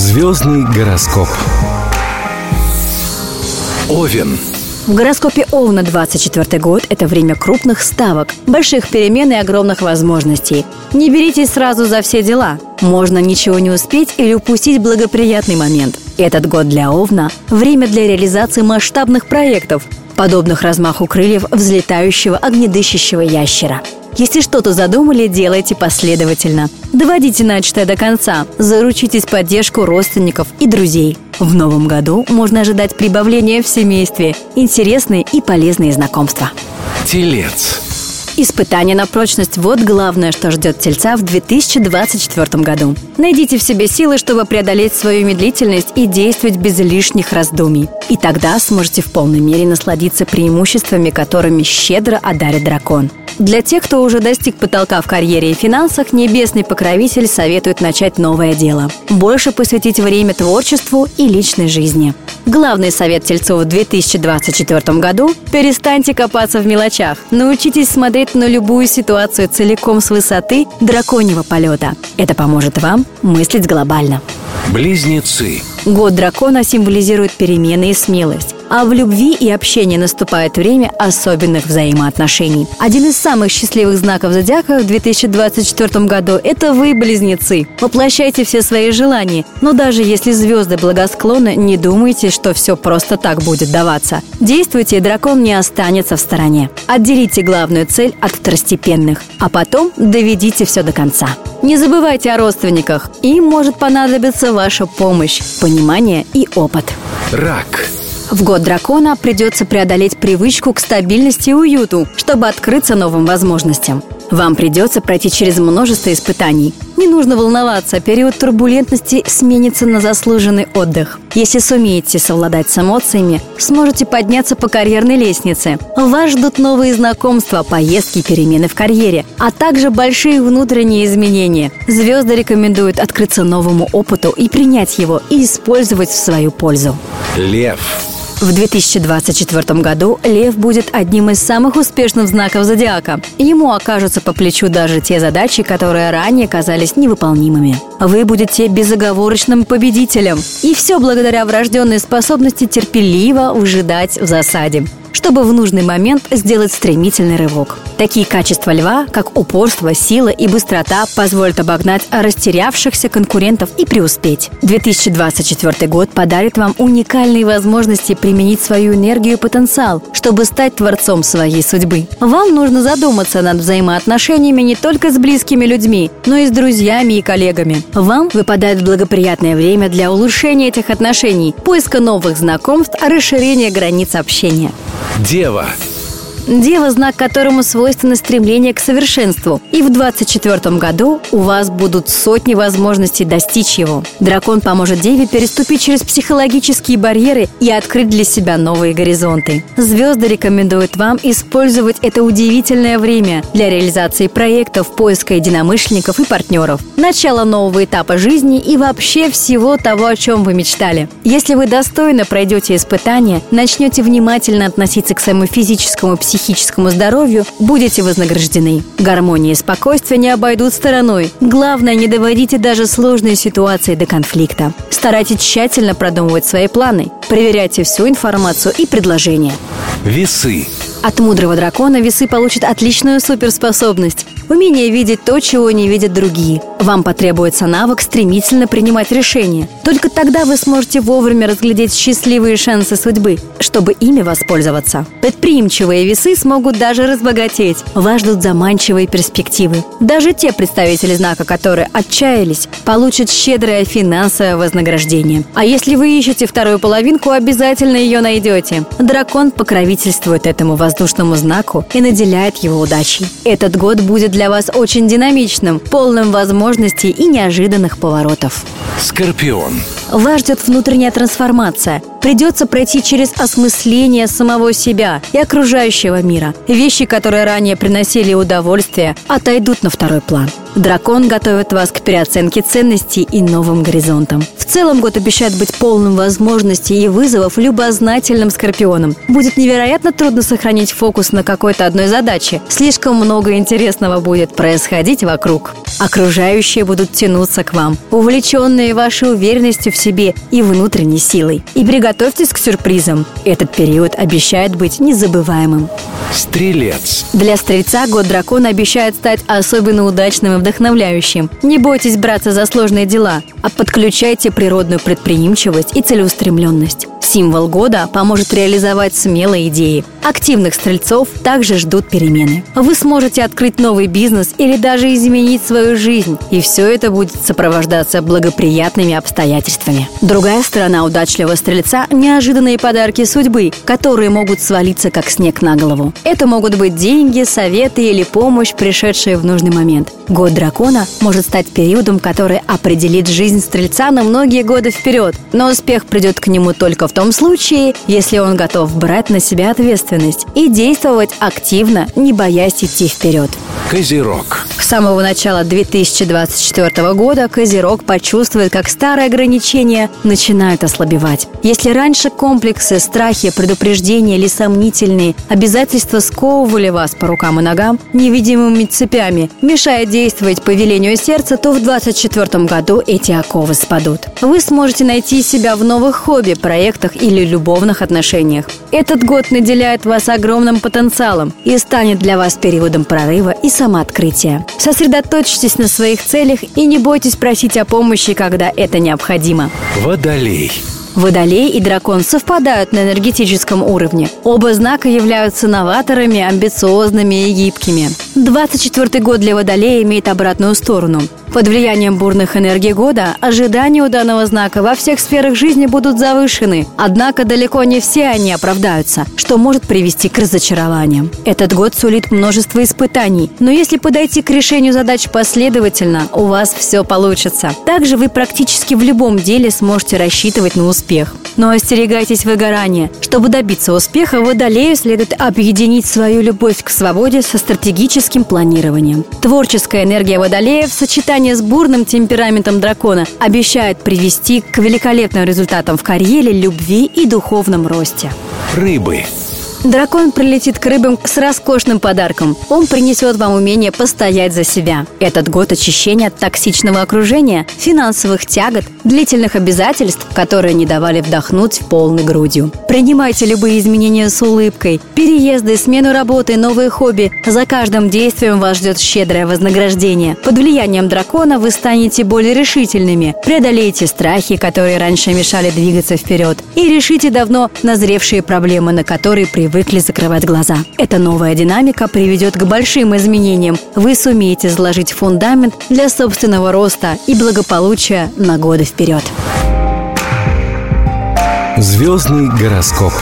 Звездный гороскоп. Овен. В гороскопе Овна 24 год – это время крупных ставок, больших перемен и огромных возможностей. Не беритесь сразу за все дела. Можно ничего не успеть или упустить благоприятный момент. Этот год для Овна – время для реализации масштабных проектов, подобных размаху крыльев взлетающего огнедыщащего ящера – если что-то задумали, делайте последовательно. Доводите начатое до конца. Заручитесь поддержку родственников и друзей. В новом году можно ожидать прибавления в семействе, интересные и полезные знакомства. Телец. Испытание на прочность – вот главное, что ждет тельца в 2024 году. Найдите в себе силы, чтобы преодолеть свою медлительность и действовать без лишних раздумий. И тогда сможете в полной мере насладиться преимуществами, которыми щедро одарит дракон. Для тех, кто уже достиг потолка в карьере и финансах, небесный покровитель советует начать новое дело. Больше посвятить время творчеству и личной жизни. Главный совет тельцов в 2024 году – перестаньте копаться в мелочах. Научитесь смотреть на любую ситуацию целиком с высоты драконьего полета. Это поможет вам мыслить глобально. Близнецы. Год дракона символизирует перемены и смелость. А в любви и общении наступает время особенных взаимоотношений. Один из самых счастливых знаков зодиака в 2024 году – это вы, близнецы. Воплощайте все свои желания. Но даже если звезды благосклонны, не думайте, что все просто так будет даваться. Действуйте, и дракон не останется в стороне. Отделите главную цель от второстепенных, а потом доведите все до конца. Не забывайте о родственниках. Им может понадобиться ваша помощь, понимание и опыт. Рак. В год дракона придется преодолеть привычку к стабильности и уюту, чтобы открыться новым возможностям. Вам придется пройти через множество испытаний. Не нужно волноваться, период турбулентности сменится на заслуженный отдых. Если сумеете совладать с эмоциями, сможете подняться по карьерной лестнице. Вас ждут новые знакомства, поездки, перемены в карьере, а также большие внутренние изменения. Звезды рекомендуют открыться новому опыту и принять его и использовать в свою пользу. Лев. В 2024 году Лев будет одним из самых успешных знаков зодиака. Ему окажутся по плечу даже те задачи, которые ранее казались невыполнимыми. Вы будете безоговорочным победителем. И все благодаря врожденной способности терпеливо выжидать в засаде чтобы в нужный момент сделать стремительный рывок. Такие качества льва, как упорство, сила и быстрота, позволят обогнать растерявшихся конкурентов и преуспеть. 2024 год подарит вам уникальные возможности применить свою энергию и потенциал, чтобы стать творцом своей судьбы. Вам нужно задуматься над взаимоотношениями не только с близкими людьми, но и с друзьями и коллегами. Вам выпадает благоприятное время для улучшения этих отношений, поиска новых знакомств, расширения границ общения. Дева. Дева – знак, которому свойственно стремление к совершенству. И в 2024 году у вас будут сотни возможностей достичь его. Дракон поможет Деве переступить через психологические барьеры и открыть для себя новые горизонты. Звезды рекомендуют вам использовать это удивительное время для реализации проектов, поиска единомышленников и партнеров, начала нового этапа жизни и вообще всего того, о чем вы мечтали. Если вы достойно пройдете испытания, начнете внимательно относиться к своему физическому, психическому психическому здоровью, будете вознаграждены. Гармония и спокойствие не обойдут стороной. Главное, не доводите даже сложные ситуации до конфликта. Старайтесь тщательно продумывать свои планы. Проверяйте всю информацию и предложения. Весы. От мудрого дракона весы получат отличную суперспособность – умение видеть то, чего не видят другие. Вам потребуется навык стремительно принимать решения. Только тогда вы сможете вовремя разглядеть счастливые шансы судьбы, чтобы ими воспользоваться. Предприимчивые весы смогут даже разбогатеть. Вас ждут заманчивые перспективы. Даже те представители знака, которые отчаялись, получат щедрое финансовое вознаграждение. А если вы ищете вторую половинку, обязательно ее найдете. Дракон покровительствует этому воздушному знаку и наделяет его удачей. Этот год будет для вас очень динамичным, полным возможностей и неожиданных поворотов. Скорпион. Вас ждет внутренняя трансформация. Придется пройти через осмысление самого себя и окружающего мира. Вещи, которые ранее приносили удовольствие, отойдут на второй план. Дракон готовит вас к переоценке ценностей и новым горизонтам. В целом год обещает быть полным возможностей и вызовов любознательным скорпионом. Будет невероятно трудно сохранить фокус на какой-то одной задаче. Слишком много интересного будет происходить вокруг. Окружающие будут тянуться к вам, увлеченные вашей уверенностью в себе и внутренней силой. И приготовьтесь к сюрпризам. Этот период обещает быть незабываемым. Стрелец. Для стрельца год дракона обещает стать особенно удачным и вдохновляющим. Не бойтесь браться за сложные дела, а подключайте природную предприимчивость и целеустремленность. Символ года поможет реализовать смелые идеи. Активных стрельцов также ждут перемены. Вы сможете открыть новый бизнес или даже изменить свою жизнь, и все это будет сопровождаться благоприятными обстоятельствами. Другая сторона удачливого стрельца – неожиданные подарки судьбы, которые могут свалиться как снег на голову. Это могут быть деньги, советы или помощь, пришедшие в нужный момент. Год дракона может стать периодом, который определит жизнь стрельца на многие годы вперед, но успех придет к нему только в том случае, если он готов брать на себя ответственность и действовать активно, не боясь идти вперед. Козерог. С самого начала 2024 года Козерог почувствует, как старые ограничения начинают ослабевать. Если раньше комплексы, страхи, предупреждения или сомнительные обязательства сковывали вас по рукам и ногам невидимыми цепями, мешая действовать по велению сердца, то в 2024 году эти оковы спадут. Вы сможете найти себя в новых хобби, проектах или любовных отношениях. Этот год наделяет вас огромным потенциалом и станет для вас периодом прорыва и самооткрытия. Сосредоточьтесь на своих целях и не бойтесь просить о помощи, когда это необходимо. Водолей. Водолей и дракон совпадают на энергетическом уровне. Оба знака являются новаторами, амбициозными и гибкими. 24 год для Водолея имеет обратную сторону. Под влиянием бурных энергий года ожидания у данного знака во всех сферах жизни будут завышены, однако далеко не все они оправдаются, что может привести к разочарованиям. Этот год сулит множество испытаний, но если подойти к решению задач последовательно, у вас все получится. Также вы практически в любом деле сможете рассчитывать на успех. Но остерегайтесь выгорания. Чтобы добиться успеха, Водолею следует объединить свою любовь к свободе со стратегическим планированием. Творческая энергия Водолея в сочетании с бурным темпераментом дракона обещает привести к великолепным результатам в карьере, любви и духовном росте. Рыбы. Дракон прилетит к рыбам с роскошным подарком. Он принесет вам умение постоять за себя. Этот год очищения от токсичного окружения, финансовых тягот, длительных обязательств, которые не давали вдохнуть полной грудью. Принимайте любые изменения с улыбкой. Переезды, смену работы, новые хобби. За каждым действием вас ждет щедрое вознаграждение. Под влиянием дракона вы станете более решительными. Преодолеете страхи, которые раньше мешали двигаться вперед. И решите давно назревшие проблемы, на которые привыкли привыкли закрывать глаза. Эта новая динамика приведет к большим изменениям. Вы сумеете заложить фундамент для собственного роста и благополучия на годы вперед. Звездный гороскоп.